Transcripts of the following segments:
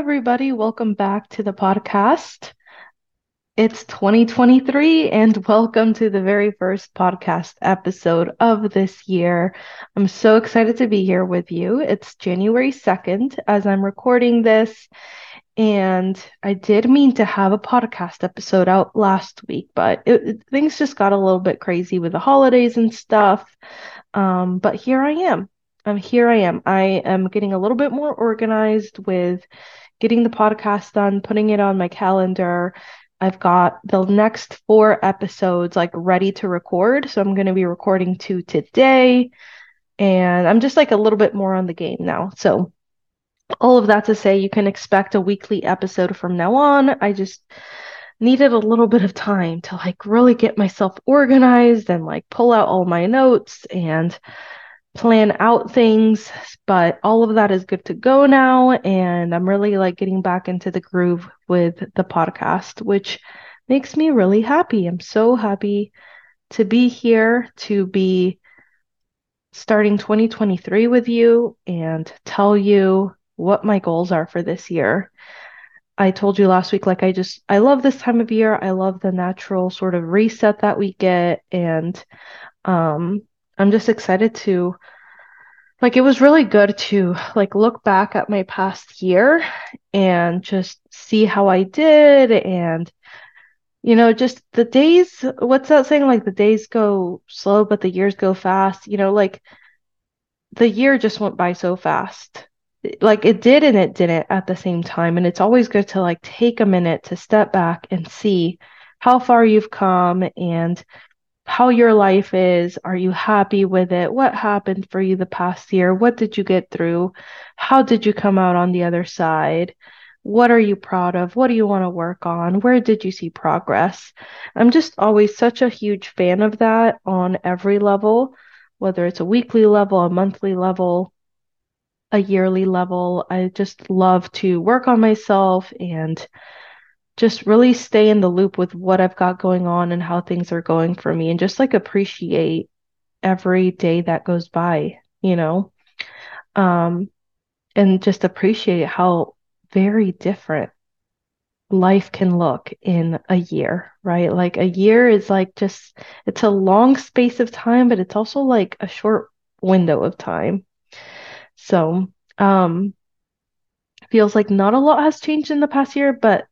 everybody. Welcome back to the podcast. It's 2023, and welcome to the very first podcast episode of this year. I'm so excited to be here with you. It's January 2nd as I'm recording this, and I did mean to have a podcast episode out last week, but it, things just got a little bit crazy with the holidays and stuff. Um, but here I am. I'm here I am. I am getting a little bit more organized with getting the podcast done, putting it on my calendar. I've got the next four episodes like ready to record. So I'm going to be recording two today. And I'm just like a little bit more on the game now. So all of that to say, you can expect a weekly episode from now on. I just needed a little bit of time to like really get myself organized and like pull out all my notes and plan out things, but all of that is good to go now. And I'm really like getting back into the groove with the podcast, which makes me really happy. I'm so happy to be here, to be starting 2023 with you and tell you what my goals are for this year. I told you last week, like, I just, I love this time of year. I love the natural sort of reset that we get. And um, I'm just excited to like it was really good to like look back at my past year and just see how I did and you know just the days what's that saying? Like the days go slow but the years go fast. You know like the year just went by so fast. Like it did and it didn't at the same time. And it's always good to like take a minute to step back and see how far you've come and how your life is. Are you happy with it? What happened for you the past year? What did you get through? How did you come out on the other side? What are you proud of? What do you want to work on? Where did you see progress? I'm just always such a huge fan of that on every level, whether it's a weekly level, a monthly level, a yearly level. I just love to work on myself and just really stay in the loop with what I've got going on and how things are going for me and just like appreciate every day that goes by, you know? Um and just appreciate how very different life can look in a year, right? Like a year is like just it's a long space of time, but it's also like a short window of time. So, um feels like not a lot has changed in the past year, but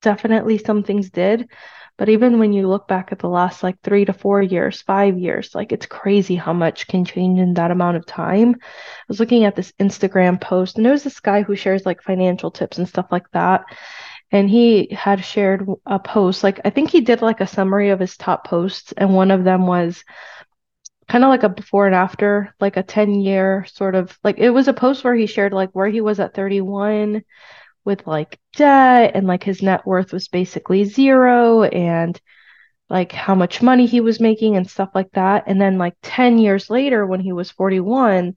definitely some things did. But even when you look back at the last like three to four years, five years, like it's crazy how much can change in that amount of time. I was looking at this Instagram post, and there was this guy who shares like financial tips and stuff like that. And he had shared a post, like I think he did like a summary of his top posts, and one of them was kind of like a before and after, like a 10 year sort of like it was a post where he shared like where he was at 31 with like debt and like his net worth was basically zero and like how much money he was making and stuff like that. And then like 10 years later when he was 41,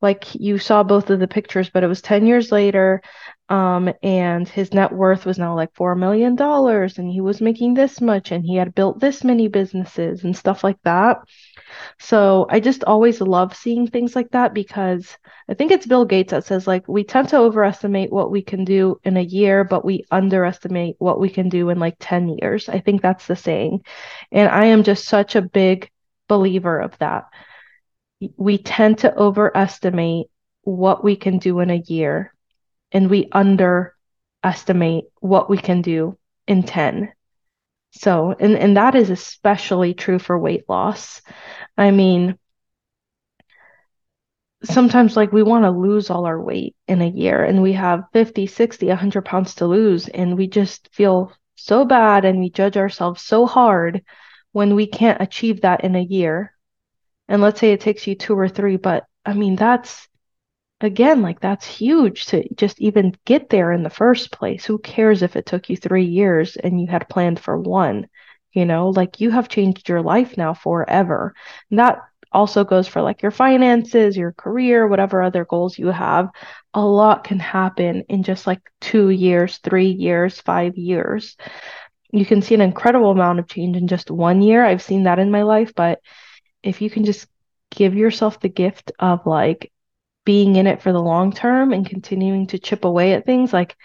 like you saw both of the pictures, but it was 10 years later. Um, and his net worth was now like $4 million and he was making this much and he had built this many businesses and stuff like that. So I just always love seeing things like that because I think it's Bill Gates that says like we tend to overestimate what we can do in a year, but we underestimate what we can do in like 10 years. I think that's the saying. And I am just such a big believer of that. We tend to overestimate what we can do in a year and we underestimate what we can do in 10 so, and, and that is especially true for weight loss. I mean, sometimes like we want to lose all our weight in a year and we have 50, 60, 100 pounds to lose and we just feel so bad and we judge ourselves so hard when we can't achieve that in a year. And let's say it takes you two or three, but I mean, that's again, like that's huge to just even get there in the first place. Who cares if it took you three years and you had planned for one? You know, like you have changed your life now forever. And that also goes for like your finances, your career, whatever other goals you have. A lot can happen in just like two years, three years, five years. You can see an incredible amount of change in just one year. I've seen that in my life, but if you can just give yourself the gift of like being in it for the long term and continuing to chip away at things, like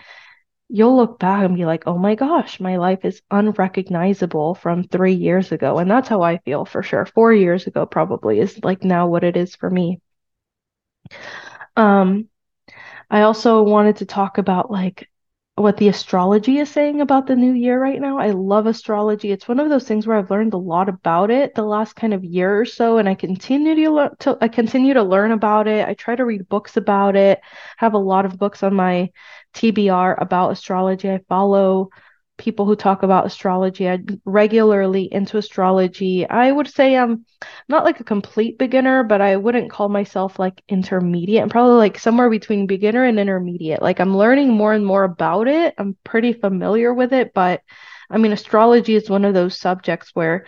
you'll look back and be like, oh my gosh, my life is unrecognizable from three years ago. And that's how I feel for sure. Four years ago, probably is like now what it is for me. Um, I also wanted to talk about like what the astrology is saying about the new year right now. I love astrology. It's one of those things where I've learned a lot about it the last kind of year or so, and I continue to, learn to I continue to learn about it. I try to read books about it. I have a lot of books on my TBR about astrology. I follow people who talk about astrology. I'm regularly into astrology. I would say I'm not like a complete beginner, but I wouldn't call myself like intermediate. I'm probably like somewhere between beginner and intermediate. Like I'm learning more and more about it. I'm pretty familiar with it, but I mean, astrology is one of those subjects where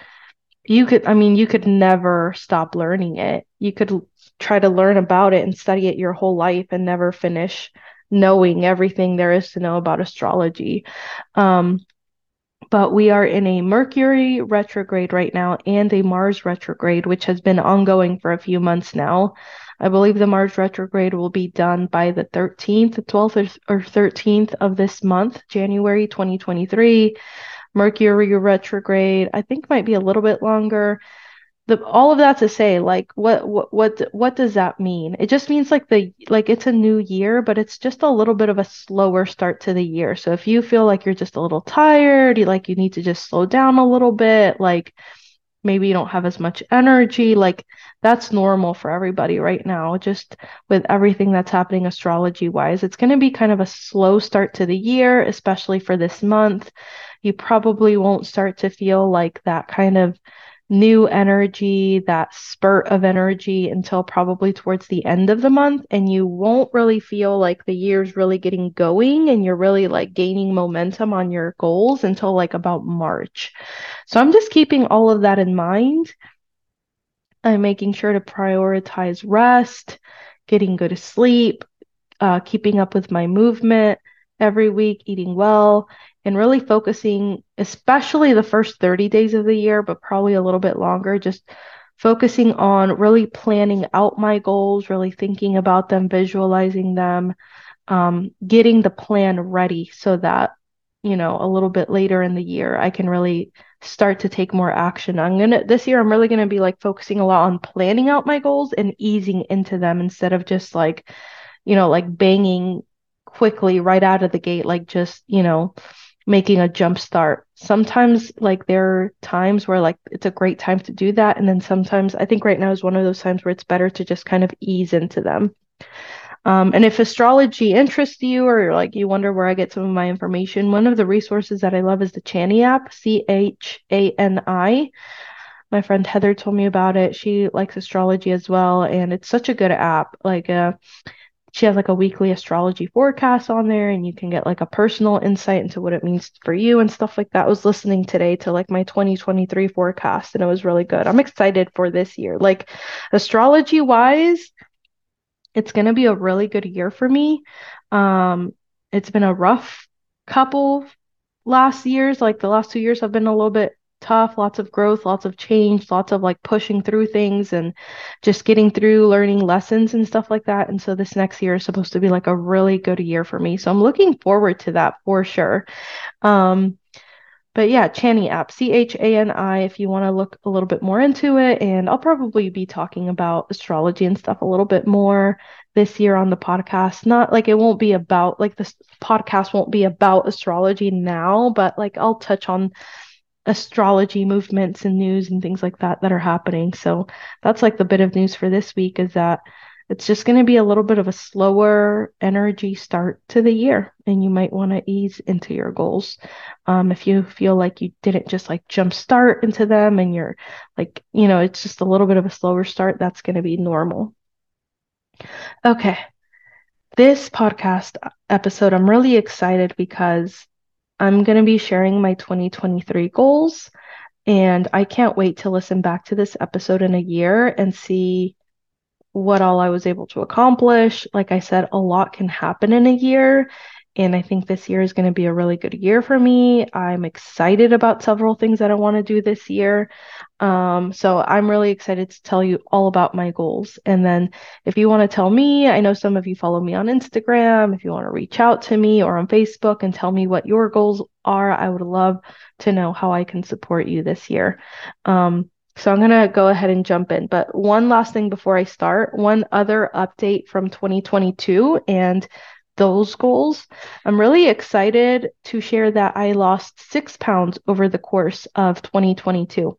you could, I mean, you could never stop learning it. You could try to learn about it and study it your whole life and never finish knowing everything there is to know about astrology. Um, but we are in a Mercury retrograde right now and a Mars retrograde, which has been ongoing for a few months now. I believe the Mars retrograde will be done by the 13th, 12th, or 13th of this month, January 2023. Mercury retrograde, I think, might be a little bit longer the all of that to say like what what what what does that mean? It just means like the like it's a new year but it's just a little bit of a slower start to the year. So if you feel like you're just a little tired you like you need to just slow down a little bit like maybe you don't have as much energy like that's normal for everybody right now. Just with everything that's happening astrology wise it's going to be kind of a slow start to the year especially for this month. You probably won't start to feel like that kind of new energy, that spurt of energy until probably towards the end of the month. And you won't really feel like the year's really getting going and you're really like gaining momentum on your goals until like about March. So I'm just keeping all of that in mind. I'm making sure to prioritize rest, getting good sleep, uh, keeping up with my movement every week, eating well, and really focusing, especially the first 30 days of the year, but probably a little bit longer, just focusing on really planning out my goals, really thinking about them, visualizing them, um, getting the plan ready so that, you know, a little bit later in the year, I can really start to take more action. I'm going to, this year, I'm really going to be like focusing a lot on planning out my goals and easing into them instead of just like, you know, like banging quickly right out of the gate, like just, you know, making a jump start. Sometimes like there are times where like it's a great time to do that. And then sometimes I think right now is one of those times where it's better to just kind of ease into them. Um, and if astrology interests you or like you wonder where I get some of my information, one of the resources that I love is the Chani app, C H A N I. My friend Heather told me about it. She likes astrology as well, and it's such a good app. Like, uh, she has like a weekly astrology forecast on there and you can get like a personal insight into what it means for you and stuff like that. I was listening today to like my 2023 forecast and it was really good. I'm excited for this year. Like astrology wise, it's going to be a really good year for me. Um it's been a rough couple last years, like the last 2 years have been a little bit tough, lots of growth, lots of change, lots of like pushing through things and just getting through learning lessons and stuff like that. And so this next year is supposed to be like a really good year for me. So I'm looking forward to that for sure. Um, but yeah, Chani app, C H A N I, if you want to look a little bit more into it. And I'll probably be talking about astrology and stuff a little bit more this year on the podcast. Not like it won't be about, like this podcast won't be about astrology now, but like I'll touch on astrology movements and news and things like that that are happening. So that's like the bit of news for this week is that it's just going to be a little bit of a slower energy start to the year and you might want to ease into your goals. Um, if you feel like you didn't just like jump start into them and you're like you know it's just a little bit of a slower start that's going to be normal. Okay. This podcast episode i'm really excited because I'm going to be sharing my 2023 goals. And I can't wait to listen back to this episode in a year and see what all I was able to accomplish. Like I said, a lot can happen in a year. And I think this year is going to be a really good year for me. I'm excited about several things that I want to do this year. Um, so I'm really excited to tell you all about my goals. And then if you want to tell me, I know some of you follow me on Instagram. If you want to reach out to me or on Facebook and tell me what your goals are, I would love to know how I can support you this year. Um, so I'm going to go ahead and jump in. But one last thing before I start, one other update from 2022 and those goals. I'm really excited to share that I lost six pounds over the course of 2022.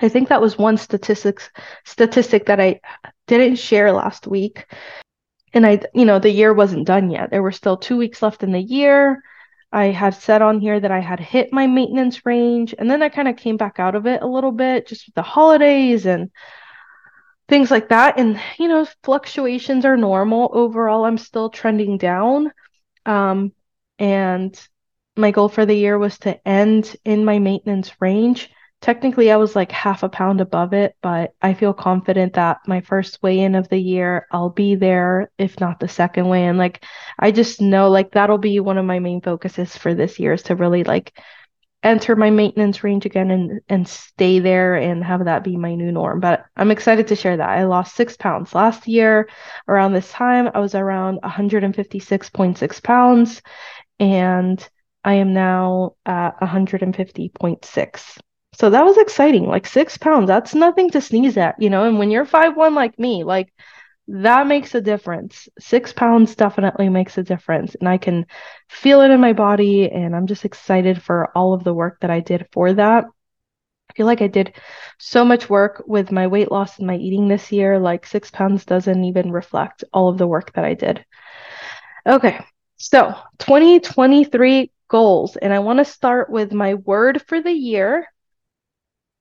I think that was one statistics statistic that I didn't share last week. And I, you know, the year wasn't done yet. There were still two weeks left in the year. I had said on here that I had hit my maintenance range, and then I kind of came back out of it a little bit just with the holidays and things like that. And, you know, fluctuations are normal. Overall, I'm still trending down. Um, and my goal for the year was to end in my maintenance range. Technically, I was like half a pound above it, but I feel confident that my first weigh in of the year, I'll be there, if not the second weigh in. Like, I just know like that'll be one of my main focuses for this year is to really like enter my maintenance range again and and stay there and have that be my new norm. But I'm excited to share that. I lost six pounds last year around this time. I was around 156.6 pounds, and I am now at 150.6. So that was exciting. Like six pounds, that's nothing to sneeze at, you know. And when you're five one like me, like that makes a difference. Six pounds definitely makes a difference. And I can feel it in my body. And I'm just excited for all of the work that I did for that. I feel like I did so much work with my weight loss and my eating this year. Like six pounds doesn't even reflect all of the work that I did. Okay. So 2023 goals. And I want to start with my word for the year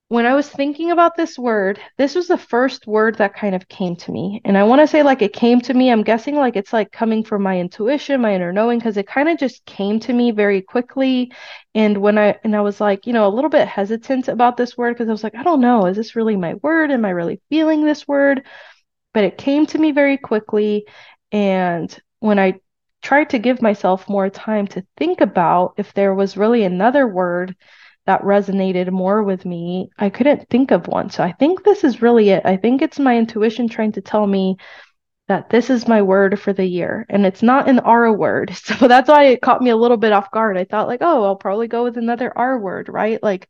when I was thinking about this word, this was the first word that kind of came to me. And I want to say like it came to me. I'm guessing like it's like coming from my intuition, my inner knowing, because it kind of just came to me very quickly. And when I and I was like, you know, a little bit hesitant about this word because I was like, I don't know, is this really my word? Am I really feeling this word? But it came to me very quickly. And when I tried to give myself more time to think about if there was really another word that resonated more with me, I couldn't think of one. So I think this is really it. I think it's my intuition trying to tell me that this is my word for the year and it's not an R word. So that's why it caught me a little bit off guard. I thought like, oh, I'll probably go with another R word, right? Like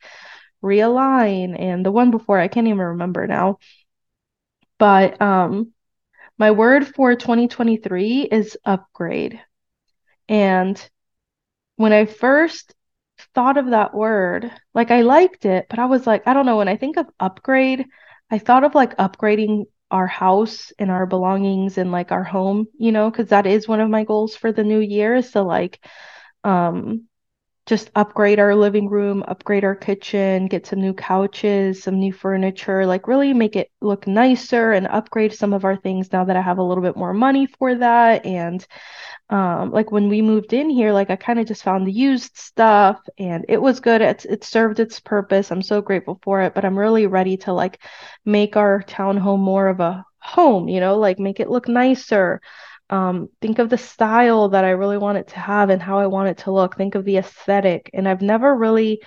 realign and the one before I can't even remember now. But um my word for 2023 is upgrade. And when I first thought of that word, like I liked it, but I was like, I don't know. When I think of upgrade, I thought of like upgrading our house and our belongings and like our home, you know, because that is one of my goals for the new year is to like um just upgrade our living room, upgrade our kitchen, get some new couches, some new furniture, like really make it look nicer and upgrade some of our things now that I have a little bit more money for that. And um, like when we moved in here, like I kind of just found the used stuff and it was good. It's it served its purpose. I'm so grateful for it, but I'm really ready to like make our townhome more of a home, you know, like make it look nicer um, think of the style that I really want it to have and how I want it to look. Think of the aesthetic. And I've never really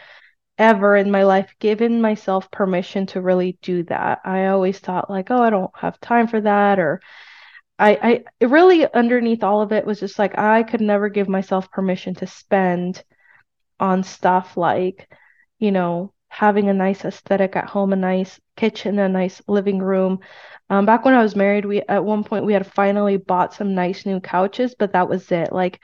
ever in my life given myself permission to really do that. I always thought like, oh, I don't have time for that or I I really underneath all of it was just like I could never give myself permission to spend on stuff like, you know, having a nice aesthetic at home, a nice kitchen, a nice living room, um, back when I was married, we at one point we had finally bought some nice new couches, but that was it. Like,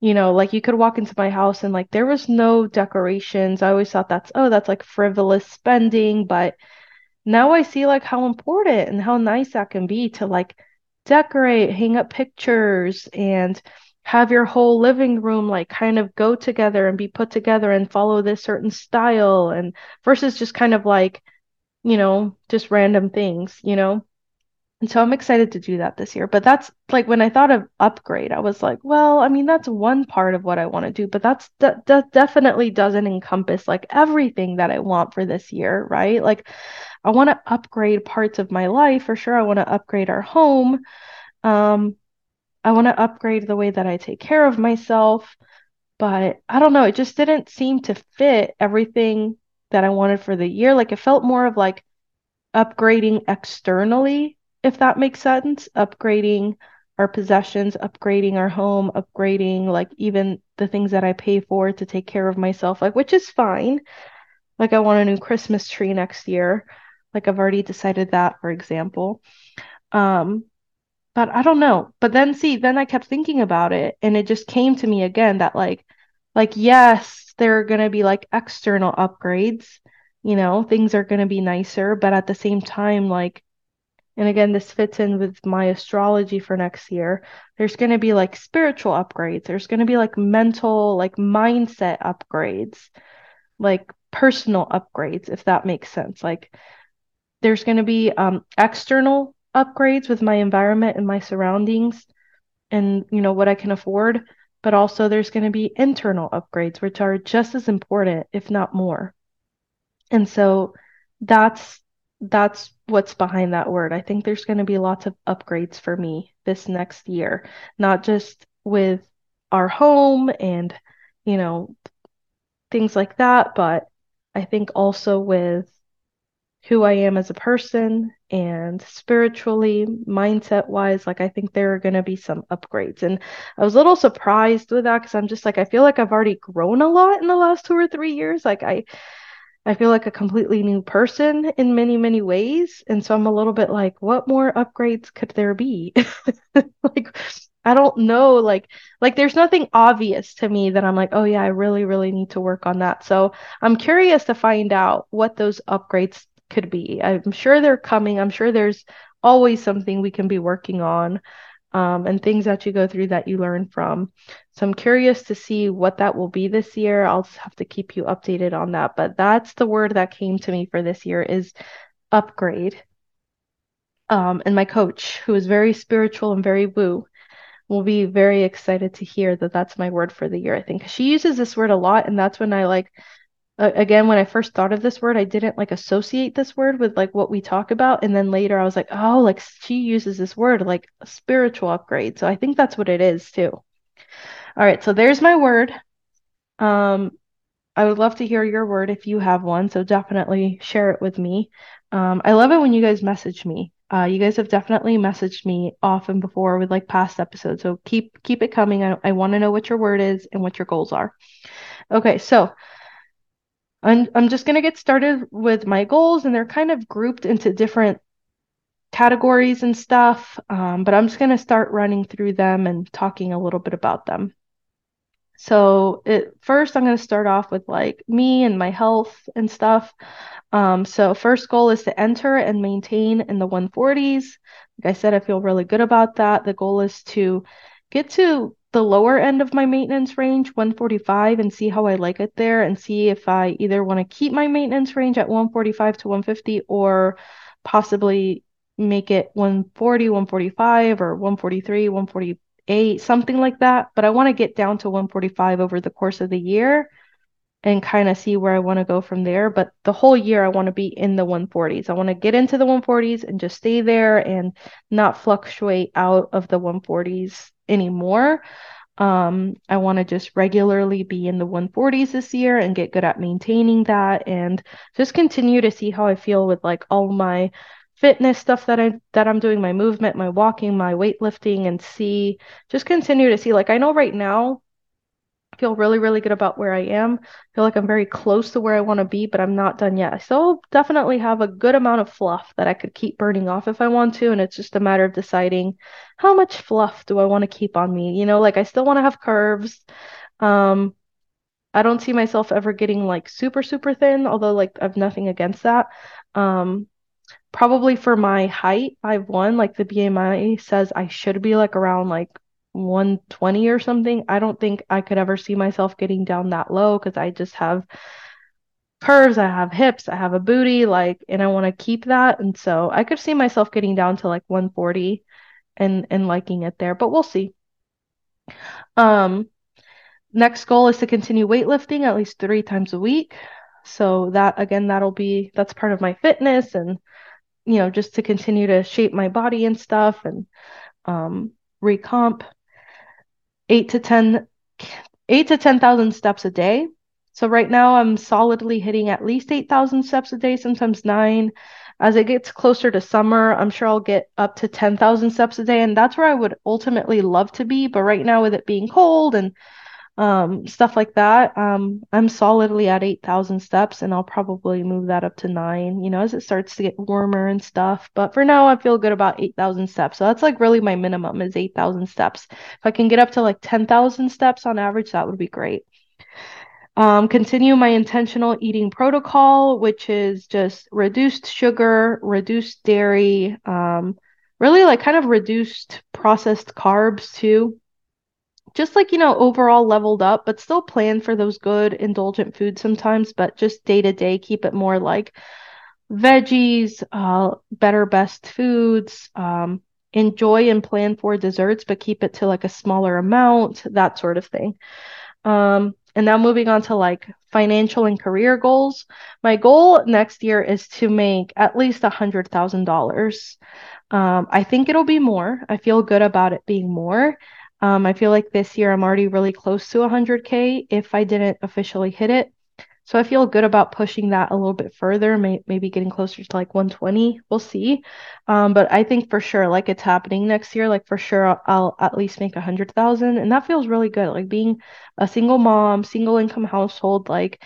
you know, like you could walk into my house and like there was no decorations. I always thought that's oh, that's like frivolous spending, but now I see like how important and how nice that can be to like decorate, hang up pictures and have your whole living room like kind of go together and be put together and follow this certain style and versus just kind of like you know, just random things, you know? And so I'm excited to do that this year. But that's like when I thought of upgrade, I was like, well, I mean, that's one part of what I want to do, but that's that de- definitely doesn't encompass like everything that I want for this year, right? Like I want to upgrade parts of my life for sure. I want to upgrade our home. Um I want to upgrade the way that I take care of myself. But I don't know, it just didn't seem to fit everything that I wanted for the year. Like it felt more of like upgrading externally, if that makes sense. Upgrading our possessions, upgrading our home, upgrading like even the things that I pay for to take care of myself, like which is fine. Like I want a new Christmas tree next year. Like I've already decided that, for example. Um, but I don't know. But then see, then I kept thinking about it and it just came to me again that like like yes, there are going to be like external upgrades, you know, things are going to be nicer, but at the same time like and again this fits in with my astrology for next year. There's going to be like spiritual upgrades. There's going to be like mental like mindset upgrades. Like personal upgrades if that makes sense. Like there's going to be um external upgrades with my environment and my surroundings and you know what I can afford, but also there's going to be internal upgrades which are just as important if not more. And so that's that's what's behind that word. I think there's going to be lots of upgrades for me this next year, not just with our home and you know things like that, but I think also with who I am as a person and spiritually, mindset wise, like I think there are going to be some upgrades. And I was a little surprised with that because I'm just like, I feel like I've already grown a lot in the last two or three years. Like I, I feel like a completely new person in many, many ways. And so I'm a little bit like, what more upgrades could there be? like, I don't know. Like, like there's nothing obvious to me that I'm like, oh yeah, I really, really need to work on that. So I'm curious to find out what those upgrades could be. I'm sure they're coming. I'm sure there's always something we can be working on um, and things that you go through that you learn from. So I'm curious to see what that will be this year. I'll have to keep you updated on that. But that's the word that came to me for this year is upgrade. Um, and my coach, who is very spiritual and very woo, will be very excited to hear that that's my word for the year. I think she uses this word a lot, and that's when I like again when i first thought of this word i didn't like associate this word with like what we talk about. And then later i was like oh like she uses this word like spiritual upgrade. So i think that's what it is too. All right so there's my word. Um i would love to hear your word if you have one so definitely share it with me. Um i love it when you guys message me. Uh, you guys have definitely messaged me often before with like past episodes so keep keep it coming. I, I want to know what your word is and what your goals are. Okay so I'm, I'm just going to get started with my goals, and they're kind of grouped into different categories and stuff. Um, but I'm just going to start running through them and talking a little bit about them. So, it, first, I'm going to start off with like me and my health and stuff. Um, so, first goal is to enter and maintain in the 140s. Like I said, I feel really good about that. The goal is to get to the lower end of my maintenance range, 145, and see how I like it there and see if I either want to keep my maintenance range at 145 to 150 or possibly make it 140, 145 or 143, 148, something like that. But I want to get down to 145 over the course of the year and kind of see where I want to go from there. But the whole year, I want to be in the 140s. I want to get into the 140s and just stay there and not fluctuate out of the 140s anymore. Um, I want to just regularly be in the 140s this year and get good at maintaining that and just continue to see how I feel with like all my fitness stuff that I that I'm doing, my movement, my walking, my weightlifting and see just continue to see like I know right now feel really, really good about where I am. I feel like I'm very close to where I want to be, but I'm not done yet. I still definitely have a good amount of fluff that I could keep burning off if I want to. And it's just a matter of deciding how much fluff do I want to keep on me. You know, like I still want to have curves. Um, I don't see myself ever getting like super, super thin, although like I've nothing against that. Um, probably for my height, I've won like the BMI says I should be like around like 120 or something. I don't think I could ever see myself getting down that low because I just have curves, I have hips, I have a booty, like, and I want to keep that. And so I could see myself getting down to like 140 and and liking it there, but we'll see. Um, next goal is to continue weightlifting at least three times a week. So that again, that'll be that's part of my fitness and you know, just to continue to shape my body and stuff and um recomp eight to 10, eight to 10,000 steps a day. So right now I'm solidly hitting at least 8,000 steps a day, sometimes nine. As it gets closer to summer, I'm sure I'll get up to 10,000 steps a day. And that's where I would ultimately love to be. But right now, with it being cold and um, stuff like that. Um, I'm solidly at 8,000 steps and I'll probably move that up to nine, you know, as it starts to get warmer and stuff. But for now, I feel good about 8,000 steps. So that's like really my minimum is 8,000 steps. If I can get up to like 10,000 steps on average, that would be great. Um, continue my intentional eating protocol, which is just reduced sugar, reduced dairy, um, really like kind of reduced processed carbs too just like, you know, overall leveled up, but still plan for those good indulgent foods sometimes, but just day to day, keep it more like veggies, uh, better best foods, um, enjoy and plan for desserts, but keep it to like a smaller amount, that sort of thing. Um, and now moving on to like financial and career goals. My goal next year is to make at least a hundred thousand dollars. Um, I think it'll be more. I feel good about it being more. Um, I feel like this year I'm already really close to 100K if I didn't officially hit it. So I feel good about pushing that a little bit further, may- maybe getting closer to like 120. We'll see. Um, but I think for sure, like it's happening next year. Like for sure, I'll, I'll at least make hundred thousand, and that feels really good. Like being a single mom, single income household, like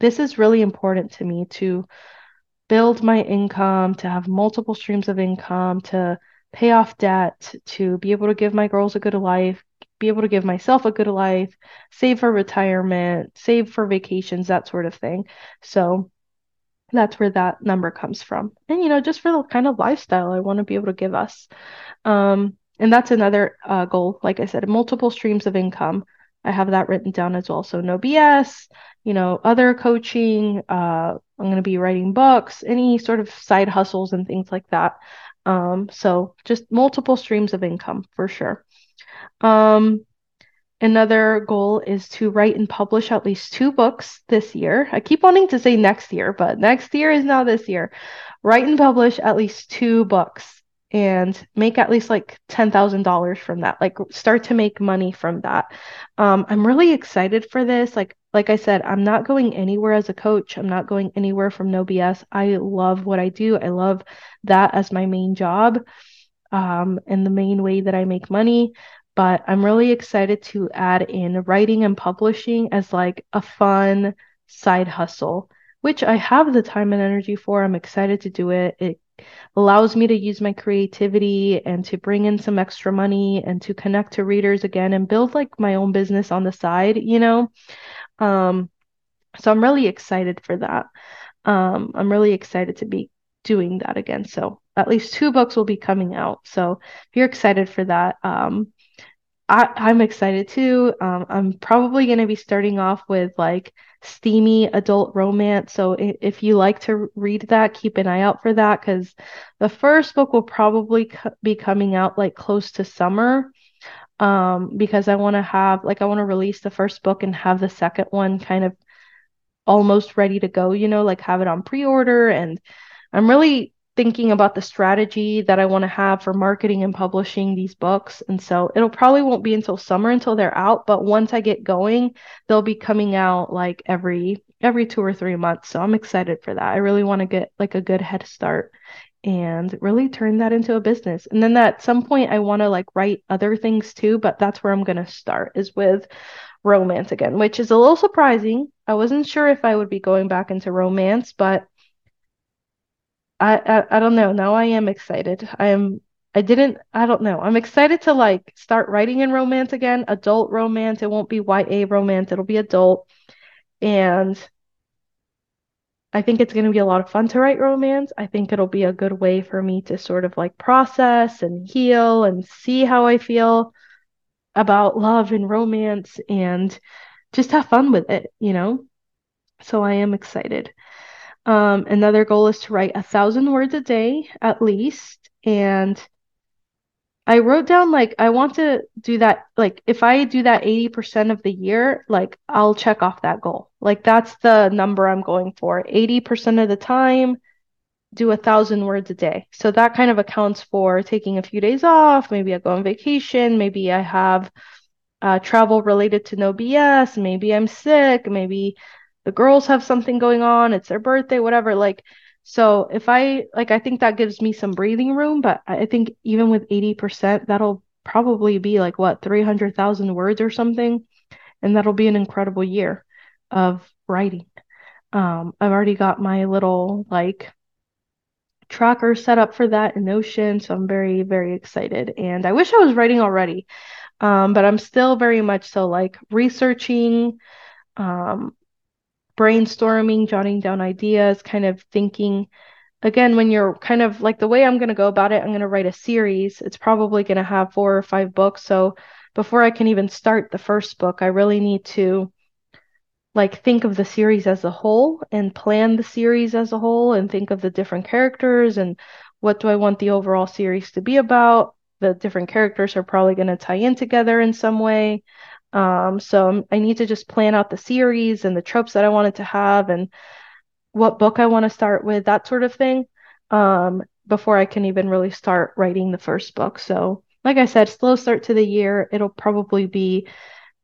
this is really important to me to build my income, to have multiple streams of income, to pay off debt, to be able to give my girls a good life, be able to give myself a good life, save for retirement, save for vacations, that sort of thing. So that's where that number comes from. And, you know, just for the kind of lifestyle I want to be able to give us. Um, and that's another uh, goal. Like I said, multiple streams of income. I have that written down as well. So no BS, you know, other coaching. Uh, I'm going to be writing books, any sort of side hustles and things like that. Um, so just multiple streams of income for sure. Um, another goal is to write and publish at least two books this year. I keep wanting to say next year, but next year is now this year. Write and publish at least two books and make at least like $10,000 from that. Like start to make money from that. Um, I'm really excited for this. Like like I said, I'm not going anywhere as a coach. I'm not going anywhere from No BS. I love what I do. I love that as my main job um, and the main way that I make money. But I'm really excited to add in writing and publishing as like a fun side hustle, which I have the time and energy for. I'm excited to do it. It allows me to use my creativity and to bring in some extra money and to connect to readers again and build like my own business on the side, you know? Um, so I'm really excited for that. Um, I'm really excited to be doing that again. So at least two books will be coming out. So if you're excited for that, um, I, I'm excited too. Um, I'm probably going to be starting off with like steamy adult romance. So if, if you like to read that, keep an eye out for that because the first book will probably co- be coming out like close to summer um, because I want to have like I want to release the first book and have the second one kind of almost ready to go, you know, like have it on pre-order and I'm really thinking about the strategy that I want to have for marketing and publishing these books. And so it'll probably won't be until summer until they're out, but once I get going, they'll be coming out like every every 2 or 3 months. So I'm excited for that. I really want to get like a good head start and really turn that into a business. And then at some point I want to like write other things too, but that's where I'm going to start is with romance again, which is a little surprising. I wasn't sure if I would be going back into romance, but I, I I don't know. Now I am excited. I am I didn't I don't know. I'm excited to like start writing in romance again, adult romance. It won't be YA romance, it'll be adult. And I think it's going to be a lot of fun to write romance. I think it'll be a good way for me to sort of like process and heal and see how I feel about love and romance and just have fun with it, you know? So I am excited. Um, another goal is to write a thousand words a day at least. And I wrote down like I want to do that like if I do that 80% of the year, like I'll check off that goal. Like that's the number I'm going for. 80% of the time do a thousand words a day. So that kind of accounts for taking a few days off. Maybe I go on vacation. Maybe I have uh, travel related to no BS. Maybe I'm sick. Maybe the girls have something going on. It's their birthday, whatever. Like, so if I like, I think that gives me some breathing room. But I think even with 80%, that'll probably be like what 300,000 words or something. And that'll be an incredible year of writing. Um, I've already got my little like tracker set up for that in Notion, so I'm very, very excited. And I wish I was writing already, um, but I'm still very much so like researching, um, brainstorming, jotting down ideas, kind of thinking. Again, when you're kind of like the way I'm going to go about it, I'm going to write a series. It's probably going to have four or five books. So before I can even start the first book, I really need to like think of the series as a whole and plan the series as a whole and think of the different characters and what do I want the overall series to be about. The different characters are probably going to tie in together in some way. Um, so I need to just plan out the series and the tropes that I wanted to have and what book I want to start with, that sort of thing, um, before I can even really start writing the first book. So, like I said, slow start to the year. It'll probably be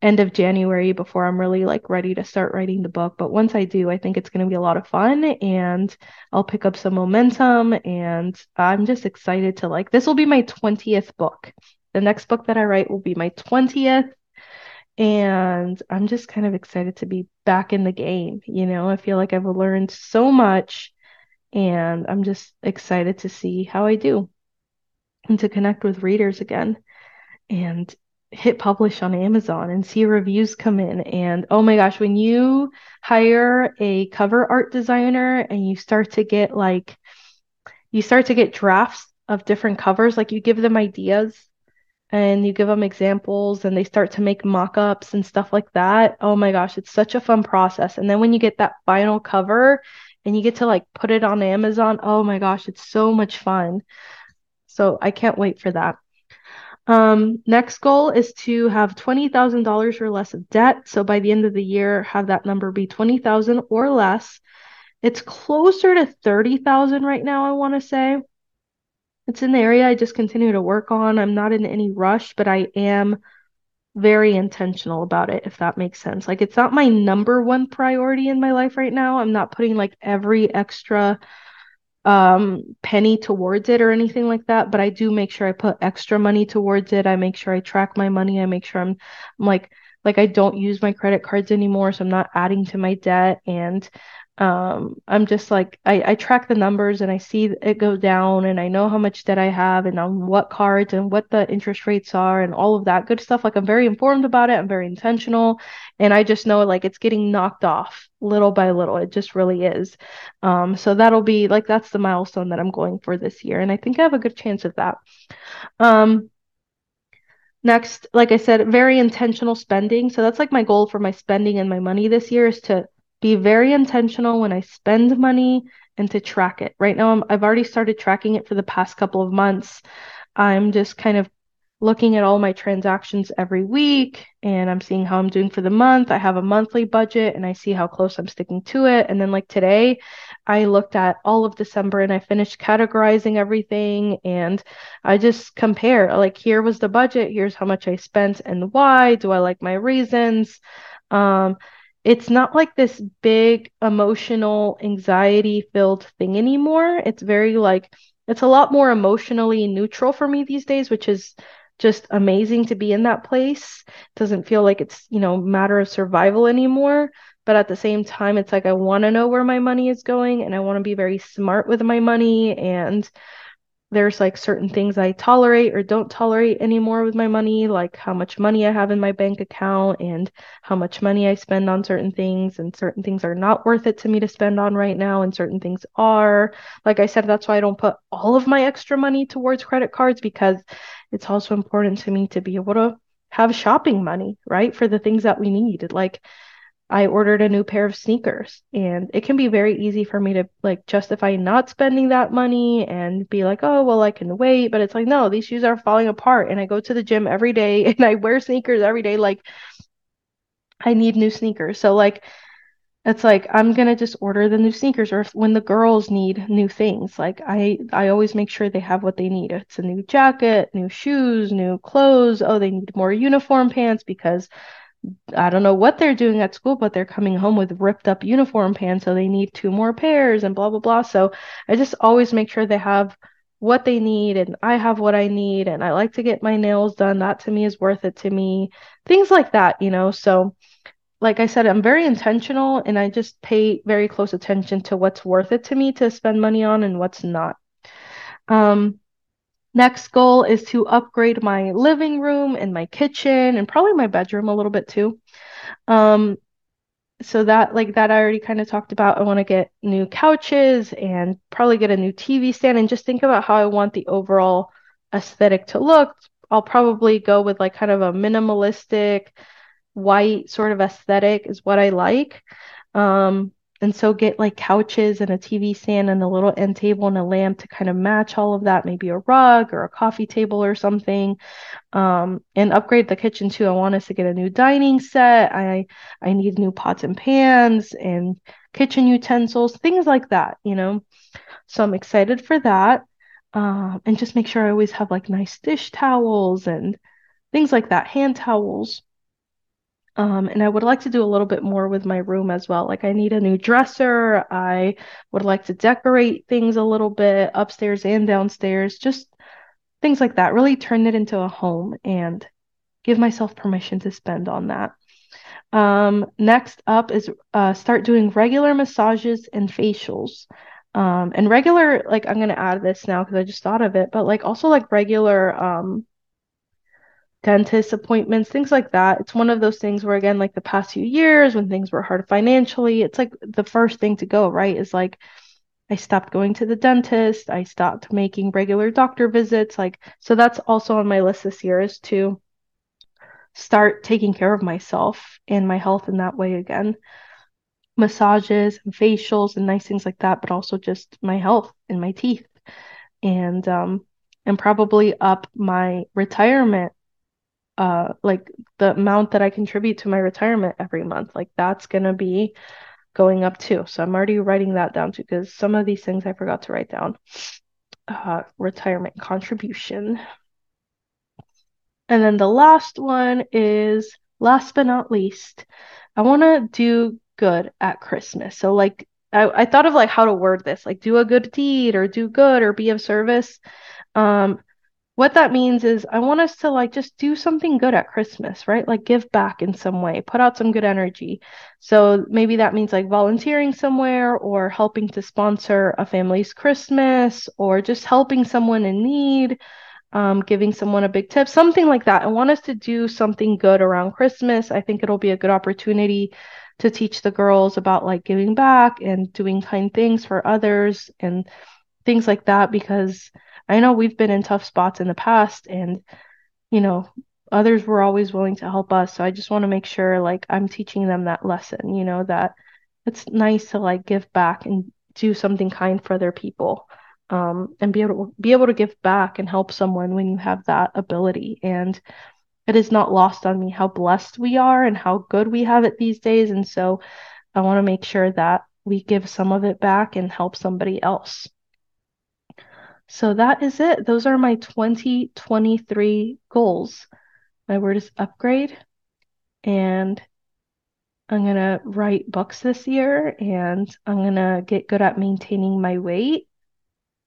end of January before I'm really like ready to start writing the book. But once I do, I think it's going to be a lot of fun and I'll pick up some momentum and I'm just excited to like this will be my 20th book. The next book that I write will be my 20th and I'm just kind of excited to be back in the game, you know. I feel like I've learned so much and I'm just excited to see how I do and to connect with readers again. And hit publish on Amazon and see reviews come in. And oh my gosh, when you hire a cover art designer and you start to get like, you start to get drafts of different covers, like you give them ideas and you give them examples and they start to make mock ups and stuff like that. Oh my gosh, it's such a fun process. And then when you get that final cover and you get to like put it on Amazon, oh my gosh, it's so much fun. So I can't wait for that. Um, next goal is to have $20,000 or less of debt. So by the end of the year, have that number be 20,000 or less. It's closer to 30,000 right now, I want to say. It's an area I just continue to work on. I'm not in any rush, but I am very intentional about it, if that makes sense. Like, it's not my number one priority in my life right now. I'm not putting like every extra um penny towards it or anything like that but i do make sure i put extra money towards it i make sure i track my money i make sure i'm, I'm like like i don't use my credit cards anymore so i'm not adding to my debt and um i'm just like I, I track the numbers and i see it go down and i know how much debt i have and on what cards and what the interest rates are and all of that good stuff. Like i'm very informed about it. I'm very intentional and i just know like it's getting knocked off little by little. It just really is. Um so that'll be like that's the milestone that i'm going for this year and i think i have a good chance of that. Um next like i said very intentional spending. So that's like my goal for my spending and my money this year is to be very intentional when I spend money and to track it. Right now, i have already started tracking it for the past couple of months. I'm just kind of looking at all my transactions every week and I'm seeing how I'm doing for the month. I have a monthly budget and I see how close I'm sticking to it. And then, like today, I looked at all of December and I finished categorizing everything and I just compare like, here was the budget, here's how much I spent and why. Do I like my reasons? Um, it's not like this big emotional anxiety filled thing anymore. It's very like it's a lot more emotionally neutral for me these days, which is just amazing to be in that place. It doesn't feel like it's, you know, matter of survival anymore, but at the same time it's like I want to know where my money is going and I want to be very smart with my money and there's like certain things I tolerate or don't tolerate anymore with my money, like how much money I have in my bank account and how much money I spend on certain things, and certain things are not worth it to me to spend on right now, and certain things are. Like I said, that's why I don't put all of my extra money towards credit cards because it's also important to me to be able to have shopping money, right? For the things that we need. Like I ordered a new pair of sneakers and it can be very easy for me to like justify not spending that money and be like, "Oh, well, I can wait." But it's like, "No, these shoes are falling apart and I go to the gym every day and I wear sneakers every day like I need new sneakers." So like it's like I'm gonna just order the new sneakers or if, when the girls need new things like I I always make sure they have what they need it's a new jacket new shoes new clothes oh they need more uniform pants because I don't know what they're doing at school but they're coming home with ripped up uniform pants so they need two more pairs and blah blah blah. So I just always make sure they have what they need and I have what I need and I like to get my nails done. That to me is worth it to me. Things like that you know? So like I said, I'm very intentional and I just pay very close attention to what's worth it to me to spend money on and what's not. Um, next goal is to upgrade my living room and my kitchen and probably my bedroom a little bit too. Um, so that like that I already kind of talked about. I want to get new couches and probably get a new TV stand and just think about how I want the overall aesthetic to look. I'll probably go with like kind of a minimalistic white sort of aesthetic is what I like. Um, and so get like couches and a TV stand and a little end table and a lamp to kind of match all of that, maybe a rug or a coffee table or something. Um, and upgrade the kitchen too. I want us to get a new dining set. I I need new pots and pans and kitchen utensils, things like that, you know. So I'm excited for that. Um, and just make sure I always have like nice dish towels and things like that, hand towels. Um, and I would like to do a little bit more with my room as well. Like I need a new dresser. I would like to decorate things a little bit upstairs and downstairs, just things like that. Really turn it into a home and give myself permission to spend on that. Um, next up is uh, start doing regular massages and facials. Um, and regular, like I'm gonna add this now because I just thought of it, but like also like regular um dentist appointments, things like that. It's one of those things where, again, like the past few years when things were hard financially, it's like the first thing to go, right? Is like, I stopped going to the dentist. I stopped making regular doctor visits. Like, so that's also on my list this year is to start taking care of myself and my health in that way again. Massages and facials and nice things like that, but also just my health and my teeth. And, um, and probably up my retirement uh like the amount that I contribute to my retirement every month. Like that's gonna be going up too. So I'm already writing that down too because some of these things I forgot to write down. Uh, retirement contribution. And then the last one is last but not least, I want to do good at Christmas. So like I, I thought of like how to word this, like do a good deed or do good or be of service. Um, what that means is I want us to like just do something good at Christmas, right? Like give back in some way, put out some good energy. So maybe that means like volunteering somewhere or helping to sponsor a family's Christmas or just helping someone in need, um, giving someone a big tip, something like that. I want us to do something good around Christmas. I think it'll be a good opportunity to teach the girls about like giving back and doing kind things for others and things like that because I know we've been in tough spots in the past and you know others were always willing to help us. So I just want to make sure like I'm teaching them that lesson you know that it's nice to like give back and do something kind for other people um, and be able to be able to give back and help someone when you have that ability. And it is not lost on me how blessed we are and how good we have it these days. And so I want to make sure that we give some of it back and help somebody else so that is it. Those are my 2023 goals. My word is upgrade. And I'm going to write books this year and I'm going to get good at maintaining my weight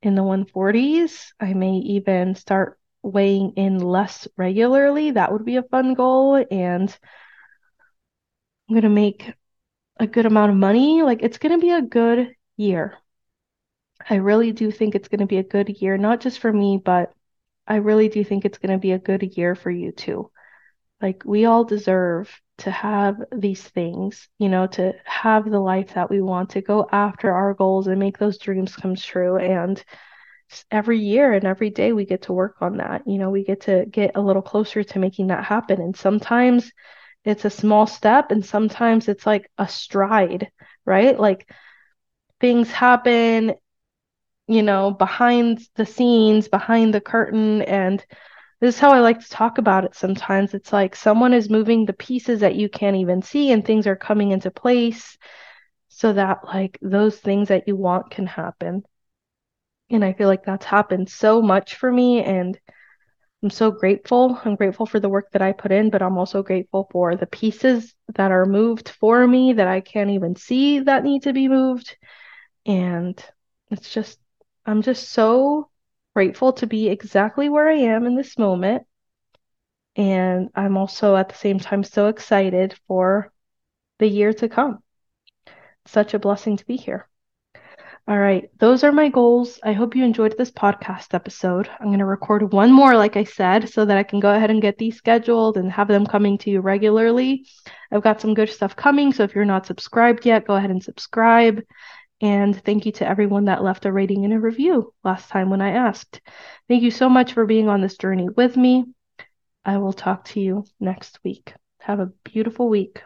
in the 140s. I may even start weighing in less regularly. That would be a fun goal. And I'm going to make a good amount of money. Like it's going to be a good year. I really do think it's going to be a good year, not just for me, but I really do think it's going to be a good year for you too. Like, we all deserve to have these things, you know, to have the life that we want, to go after our goals and make those dreams come true. And every year and every day we get to work on that. You know, we get to get a little closer to making that happen. And sometimes it's a small step, and sometimes it's like a stride, right? Like, things happen you know, behind the scenes, behind the curtain. And this is how I like to talk about it sometimes. It's like someone is moving the pieces that you can't even see, and things are coming into place. so that like those things that you want can happen. And I feel like that's happened so much for me and I'm so grateful. I'm grateful for the work that I put in, but I'm also grateful for the pieces that are moved for me that I can't even see that need to be moved. And it's just, I'm just so grateful to be exactly where I am in this moment. And I'm also at the same time so excited for the year to come. Such a blessing to be here. All right, those are my goals. I hope you enjoyed this podcast episode. I'm going to record one more, like I said, so that I can go ahead and get these scheduled and have them coming to you regularly. I've got some good stuff coming, so if you're not subscribed yet, go ahead and subscribe. And thank you to everyone that left a rating and a review last time when I asked. Thank you so much for being on this journey with me. I will talk to you next week. Have a beautiful week.